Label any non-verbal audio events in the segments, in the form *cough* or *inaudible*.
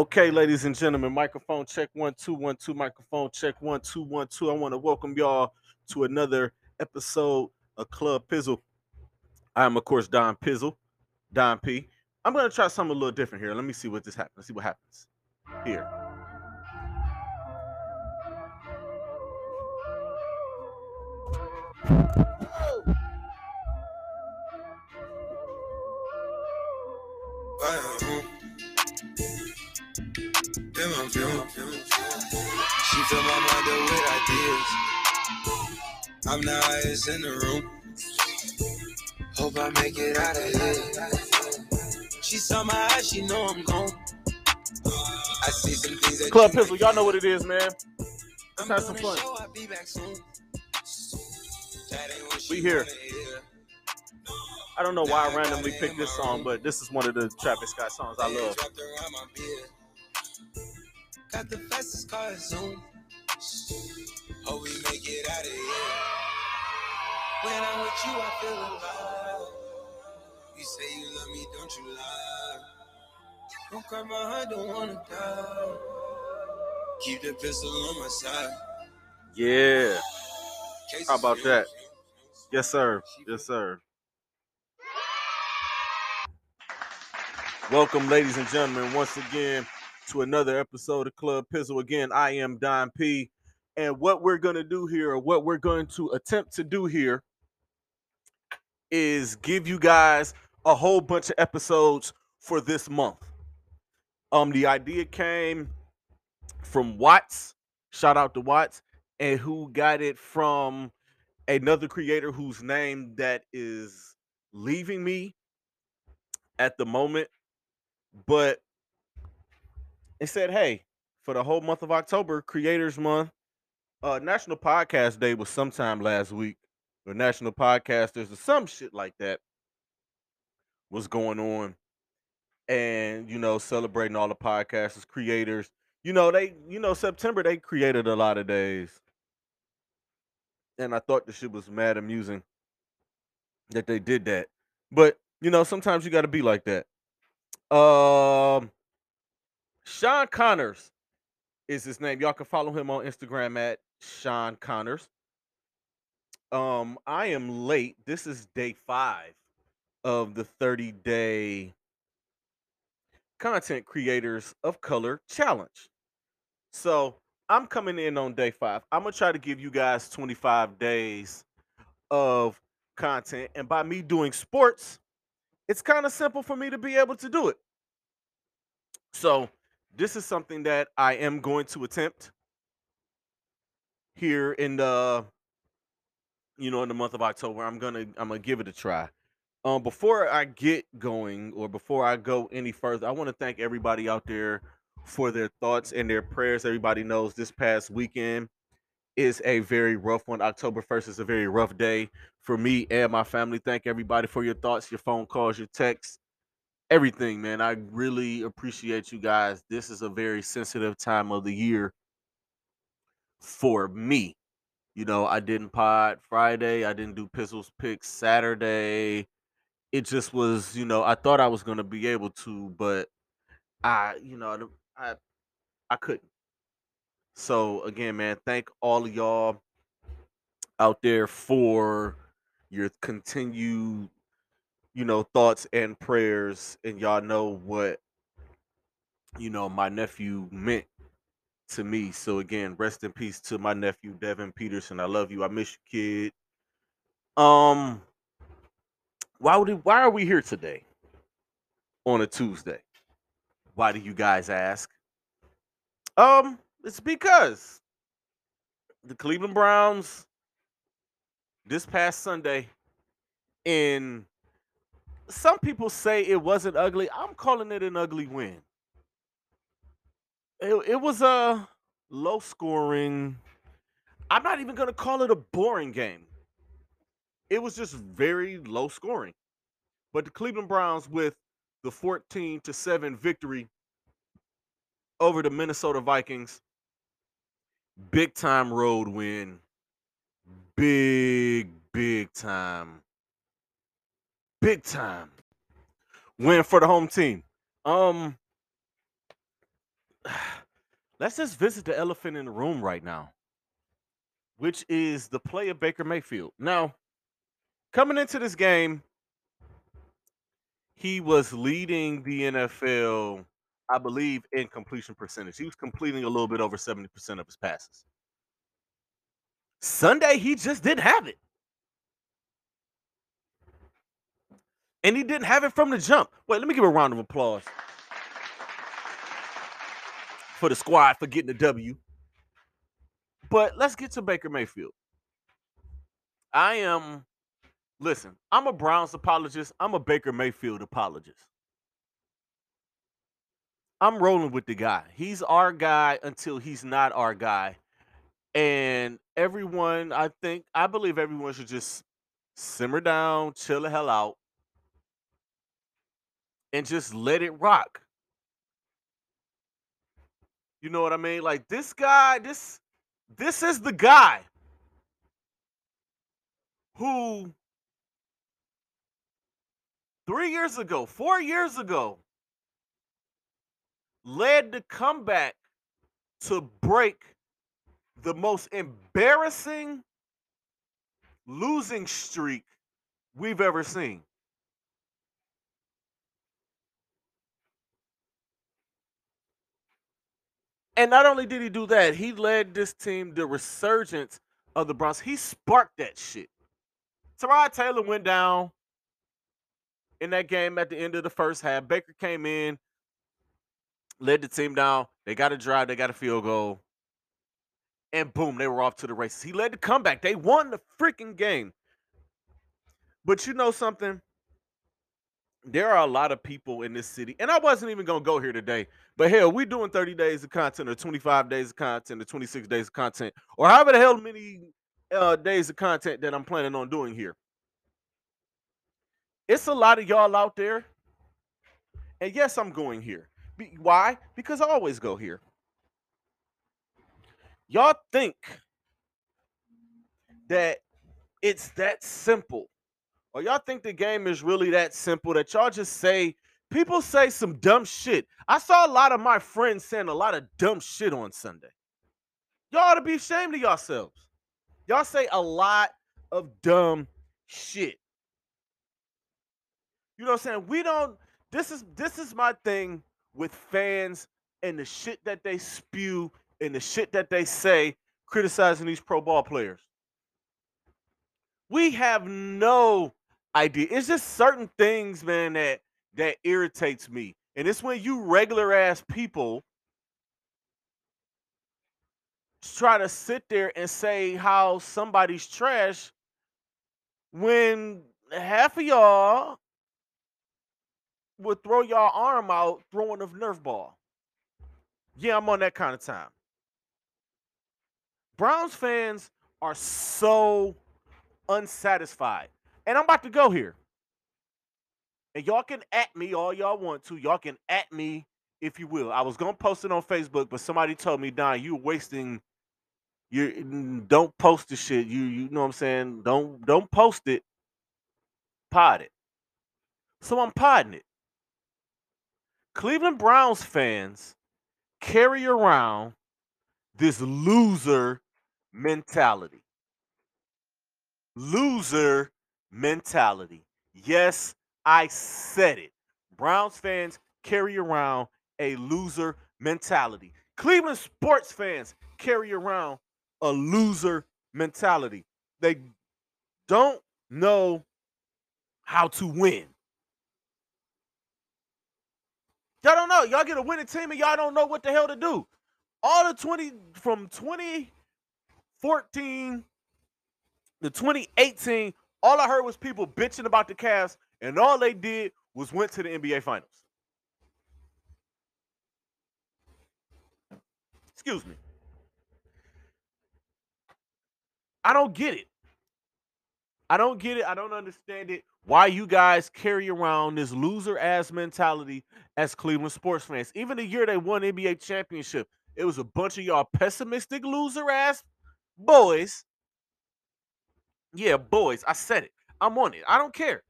Okay, ladies and gentlemen, microphone check one two one two. Microphone check one two one two. I want to welcome y'all to another episode of Club Pizzle. I am, of course, Don Pizzle, Don P. I'm gonna try something a little different here. Let me see what this happens. Let's See what happens here. She fill my mind up with ideas. I'm the highest in the room. Hope I make it out of here. She saw my eyes, she know I'm gone. I see some things that Club Pizzle, y'all know what it is, man. I'm have some fun. show I'll be back soon. That ain't what she We here. I don't know why I randomly picked this song, but this is one of the Travis Scott songs I love. Got the fastest car Zoom. Hope we make it out of here. When I'm with you, I feel alive. You say you love me, don't you lie? Don't cry my heart, don't wanna die. Keep the pistol on my side. Yeah. How about that? Yes, sir. Yes, sir. Welcome, ladies and gentlemen, once again to another episode of Club Pizzle. Again, I am Don P. And what we're going to do here, or what we're going to attempt to do here, is give you guys a whole bunch of episodes for this month. Um, the idea came from Watts. Shout out to Watts, and who got it from another creator whose name that is leaving me at the moment. But it said, hey, for the whole month of October, Creators Month, uh, National Podcast Day was sometime last week, or National Podcasters, or some shit like that was going on. And, you know, celebrating all the podcasters, creators. You know, they, you know, September, they created a lot of days and I thought the shit was mad amusing that they did that. But you know, sometimes you got to be like that. Um, Sean Connors is his name. Y'all can follow him on Instagram at Sean Connors. Um, I am late. This is day five of the 30 day content creators of color challenge. So I'm coming in on day five. I'm gonna try to give you guys 25 days of content. And by me doing sports, it's kind of simple for me to be able to do it. So this is something that I am going to attempt here in the you know in the month of October. I'm gonna I'm gonna give it a try. Um, before I get going or before I go any further, I want to thank everybody out there for their thoughts and their prayers. Everybody knows this past weekend is a very rough one. October 1st is a very rough day for me and my family. Thank everybody for your thoughts, your phone calls, your texts, everything, man. I really appreciate you guys. This is a very sensitive time of the year for me. You know, I didn't pod Friday, I didn't do Pizzles Picks Saturday. It just was, you know, I thought I was going to be able to, but I, you know, I I couldn't. So again, man, thank all of y'all out there for your continued, you know, thoughts and prayers. And y'all know what, you know, my nephew meant to me. So again, rest in peace to my nephew Devin Peterson. I love you. I miss you, kid. Um, why would it, why are we here today on a Tuesday? Why do you guys ask? Um, it's because the Cleveland Browns this past Sunday in some people say it wasn't ugly. I'm calling it an ugly win. It, it was a low scoring. I'm not even going to call it a boring game. It was just very low scoring. But the Cleveland Browns with the 14 to 7 victory over the Minnesota Vikings big time road win. Big, big time. Big time win for the home team. Um *sighs* let's just visit the elephant in the room right now, which is the play of Baker Mayfield. Now, coming into this game, he was leading the NFL, I believe, in completion percentage. He was completing a little bit over 70% of his passes. Sunday, he just didn't have it. And he didn't have it from the jump. Wait, let me give a round of applause for the squad for getting the W. But let's get to Baker Mayfield. I am, listen, I'm a Browns apologist. I'm a Baker Mayfield apologist. I'm rolling with the guy. He's our guy until he's not our guy. And everyone, I think, I believe everyone should just simmer down, chill the hell out, and just let it rock. You know what I mean? Like this guy, this this is the guy who three years ago, four years ago, led the comeback to break the most embarrassing losing streak we've ever seen. And not only did he do that, he led this team the resurgence of the Browns. He sparked that shit. Tyrod Taylor went down in that game at the end of the first half. Baker came in, led the team down. They got a drive, they got a field goal. And boom, they were off to the races. He led the comeback. They won the freaking game. But you know something? There are a lot of people in this city, and I wasn't even gonna go here today. But hell, we doing 30 days of content, or 25 days of content, or 26 days of content, or however the hell many uh, days of content that I'm planning on doing here. It's a lot of y'all out there, and yes, I'm going here. Be- why? Because I always go here. Y'all think that it's that simple or y'all think the game is really that simple that y'all just say people say some dumb shit. I saw a lot of my friends saying a lot of dumb shit on Sunday. Y'all ought to be ashamed of yourselves. Y'all say a lot of dumb shit. You know what I'm saying? We don't this is this is my thing with fans and the shit that they spew and the shit that they say criticizing these pro ball players. We have no idea. It's just certain things, man, that that irritates me. And it's when you regular ass people try to sit there and say how somebody's trash when half of y'all would throw y'all arm out throwing a Nerf ball. Yeah, I'm on that kind of time. Browns fans are so unsatisfied. And I'm about to go here. And y'all can at me all y'all want to. Y'all can at me if you will. I was gonna post it on Facebook, but somebody told me, Don, you're wasting you don't post the shit. You you know what I'm saying? Don't don't post it. Pod it. So I'm podding it. Cleveland Browns fans carry around this loser mentality. Loser mentality. Yes, I said it. Browns fans carry around a loser mentality. Cleveland sports fans carry around a loser mentality. They don't know how to win. Y'all don't know. Y'all get a winning team and y'all don't know what the hell to do. All the 20 from 2014 to 2018, all I heard was people bitching about the Cavs, and all they did was went to the NBA Finals. Excuse me. I don't get it. I don't get it. I don't understand it. Why you guys carry around this loser ass mentality as Cleveland sports fans? Even the year they won NBA championship, it was a bunch of y'all pessimistic loser ass boys yeah, boys, I said it. I'm on it. I don't care.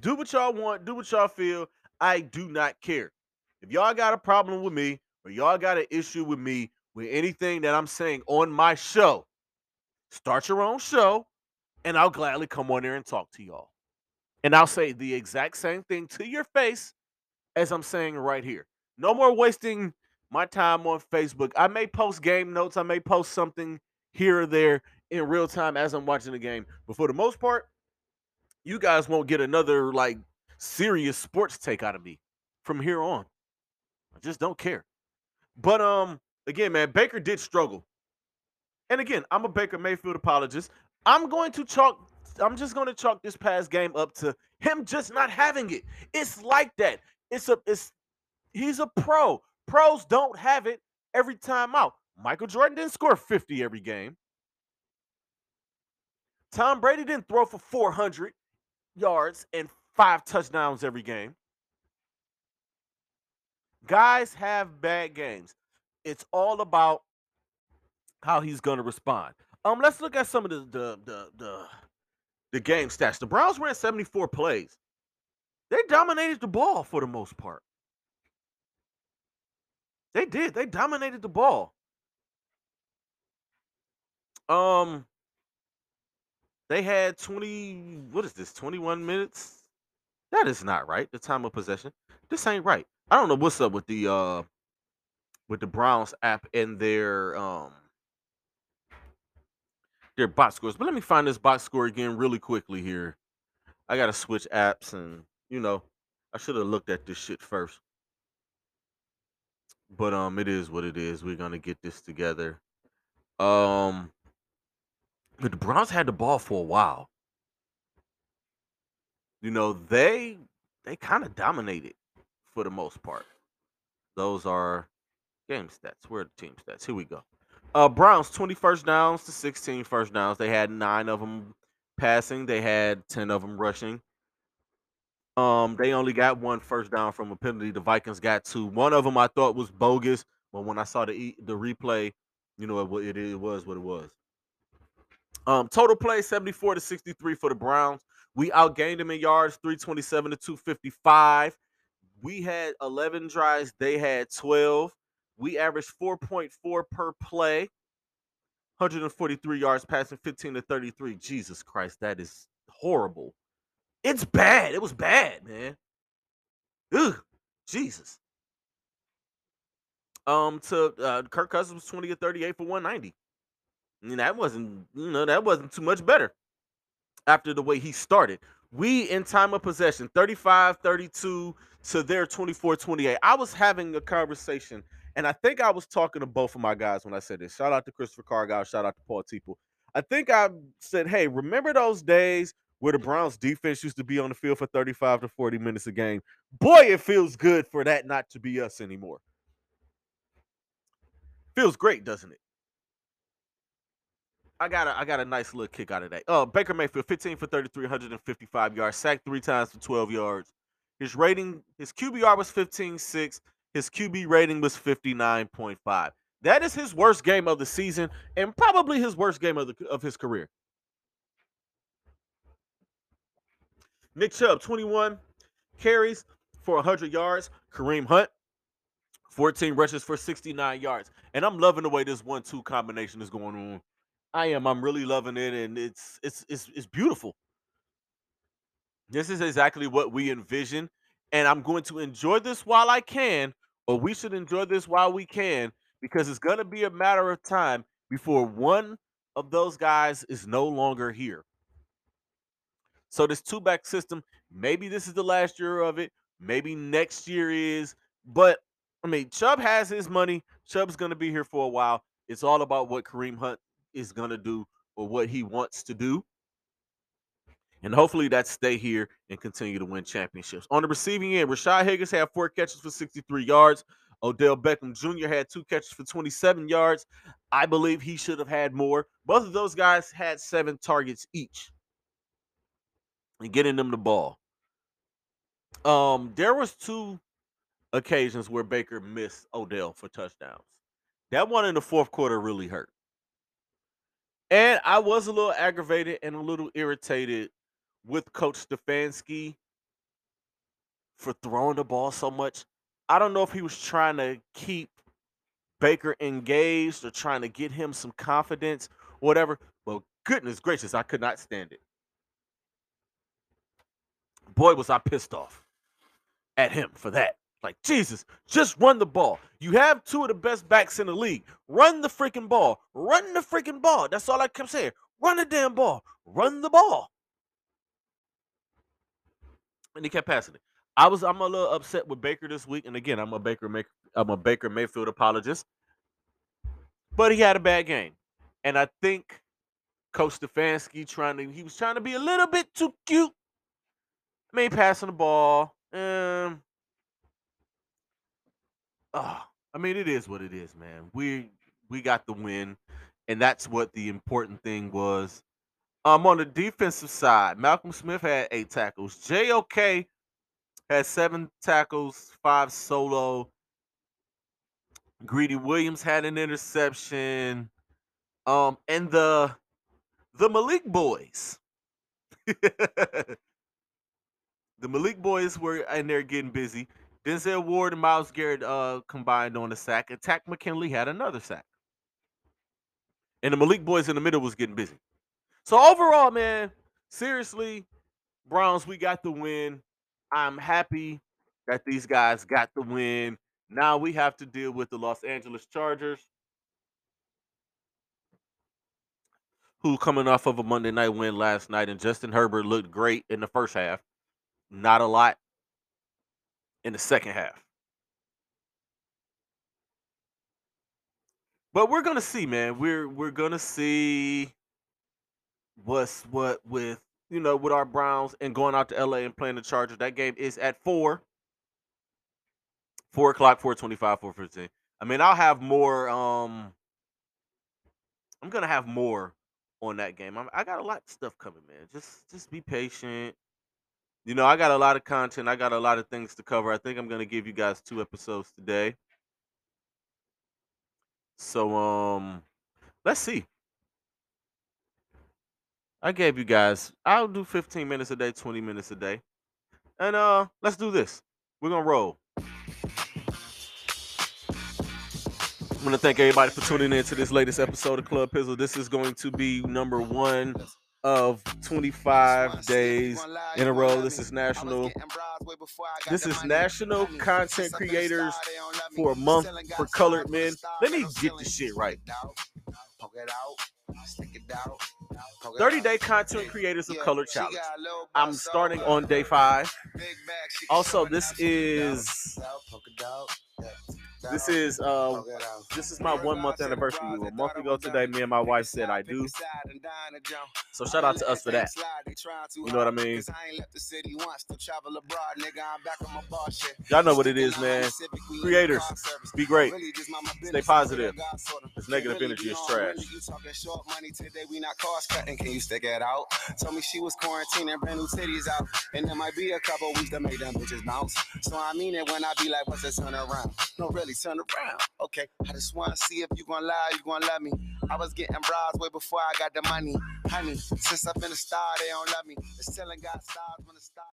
Do what y'all want. Do what y'all feel. I do not care. If y'all got a problem with me, or y'all got an issue with me with anything that I'm saying on my show, start your own show and I'll gladly come on there and talk to y'all. And I'll say the exact same thing to your face as I'm saying right here. No more wasting my time on Facebook. I may post game notes, I may post something here or there in real time as I'm watching the game. But for the most part, you guys won't get another like serious sports take out of me from here on. I just don't care. But um again, man, Baker did struggle. And again, I'm a Baker Mayfield apologist. I'm going to chalk I'm just going to chalk this past game up to him just not having it. It's like that. It's a it's he's a pro. Pros don't have it every time out. Michael Jordan didn't score 50 every game. Tom Brady didn't throw for 400 yards and five touchdowns every game. Guys have bad games. It's all about how he's going to respond. Um, let's look at some of the the the the, the game stats. The Browns ran 74 plays. They dominated the ball for the most part. They did. They dominated the ball. Um, they had 20, what is this, 21 minutes? That is not right. The time of possession. This ain't right. I don't know what's up with the uh with the Browns app and their um their box scores. But let me find this box score again really quickly here. I gotta switch apps and you know, I should have looked at this shit first. But um it is what it is. We're gonna get this together. Um but the Browns had the ball for a while. You know, they they kind of dominated for the most part. Those are game stats. Where are the team stats? Here we go. Uh Browns 20 first downs to 16 first downs. They had 9 of them passing, they had 10 of them rushing. Um they only got one first down from a penalty. The Vikings got two. One of them I thought was bogus, but when I saw the the replay, you know it, it, it was what it was. Um, total play 74 to 63 for the Browns. We outgained them in yards 327 to 255. We had 11 drives, they had 12. We averaged 4.4 per play, 143 yards passing, 15 to 33. Jesus Christ, that is horrible. It's bad. It was bad, man. Ugh, Jesus. Um, to uh, Kirk Cousins was 20 to 38 for 190. Mean, that wasn't, you know, that wasn't too much better after the way he started. We in time of possession, 35 32 to their 24 28. I was having a conversation, and I think I was talking to both of my guys when I said this. Shout out to Christopher Cargyle, shout out to Paul Teeple. I think I said, hey, remember those days where the Browns defense used to be on the field for 35 to 40 minutes a game? Boy, it feels good for that not to be us anymore. Feels great, doesn't it? I got a I got a nice little kick out of that. Uh, Baker Mayfield, 15 for 33, 155 yards, sacked three times for 12 yards. His rating, his QBR was 15-6. His QB rating was 59.5. That is his worst game of the season and probably his worst game of the of his career. Nick Chubb, 21 carries for 100 yards. Kareem Hunt, 14 rushes for 69 yards. And I'm loving the way this one-two combination is going on. I am. I'm really loving it, and it's it's it's it's beautiful. This is exactly what we envision, and I'm going to enjoy this while I can, or we should enjoy this while we can, because it's going to be a matter of time before one of those guys is no longer here. So this two back system, maybe this is the last year of it, maybe next year is, but I mean, Chubb has his money. Chubb's going to be here for a while. It's all about what Kareem Hunt is going to do or what he wants to do. And hopefully that stay here and continue to win championships. On the receiving end, Rashard Higgins had four catches for 63 yards. Odell Beckham Jr. had two catches for 27 yards. I believe he should have had more. Both of those guys had seven targets each and getting them the ball. Um, there was two occasions where Baker missed Odell for touchdowns. That one in the fourth quarter really hurt. And I was a little aggravated and a little irritated with Coach Stefanski for throwing the ball so much. I don't know if he was trying to keep Baker engaged or trying to get him some confidence, whatever. Well, goodness gracious, I could not stand it. Boy, was I pissed off at him for that. Like, Jesus, just run the ball. You have two of the best backs in the league. Run the freaking ball. Run the freaking ball. That's all I kept saying. Run the damn ball. Run the ball. And he kept passing it. I was I'm a little upset with Baker this week. And again, I'm a Baker May, I'm a Baker Mayfield apologist. But he had a bad game. And I think Coach Stefanski trying to he was trying to be a little bit too cute. I mean, passing the ball. Um, oh, I mean, it is what it is, man. We we got the win, and that's what the important thing was. Um, on the defensive side, Malcolm Smith had eight tackles. JOK had seven tackles, five solo. Greedy Williams had an interception. Um, and the the Malik boys. *laughs* the Malik boys were in there getting busy. Denzel Ward and Myles Garrett uh combined on a sack. And McKinley had another sack. And the Malik boys in the middle was getting busy. So overall, man, seriously, Browns, we got the win. I'm happy that these guys got the win. Now we have to deal with the Los Angeles Chargers, who coming off of a Monday night win last night, and Justin Herbert looked great in the first half. Not a lot in the second half. But we're gonna see, man. We're we're gonna see what's what with you know with our Browns and going out to LA and playing the Chargers. That game is at four. Four o'clock, four twenty-five, four fifteen. I mean, I'll have more. Um, I'm gonna have more on that game. I'm, I got a lot of stuff coming, man. Just just be patient. You know, I got a lot of content. I got a lot of things to cover. I think I'm gonna give you guys two episodes today. So um, let's see. I gave you guys. I'll do 15 minutes a day, 20 minutes a day, and uh, let's do this. We're gonna roll. I'm gonna thank everybody for tuning in to this latest episode of Club Pizzle. This is going to be number one of 25 days in a row. This is national. This is National Content Creators for a month for colored men. Let me get this shit right. 30 day content creators of color challenge. I'm starting on day five. Also, this is this is uh this is my one month anniversary. A month ago today, me and my wife said I do. So shout out to us for that. You know what I mean? Y'all know what it is, man. Creators, be great. Stay positive. This negative energy is trash. Can you stick it out? Told me she was quarantining, brand new titties out. And there might be a couple weeks to make them bitches bounce. So I mean it when I be like, what's this turn around? No, really turn around. Okay, I just wanna see if you gonna lie, you gonna love me. I was getting bras way before I got the money. Honey, since I've been a star, they don't love me. It's telling God stars when the star.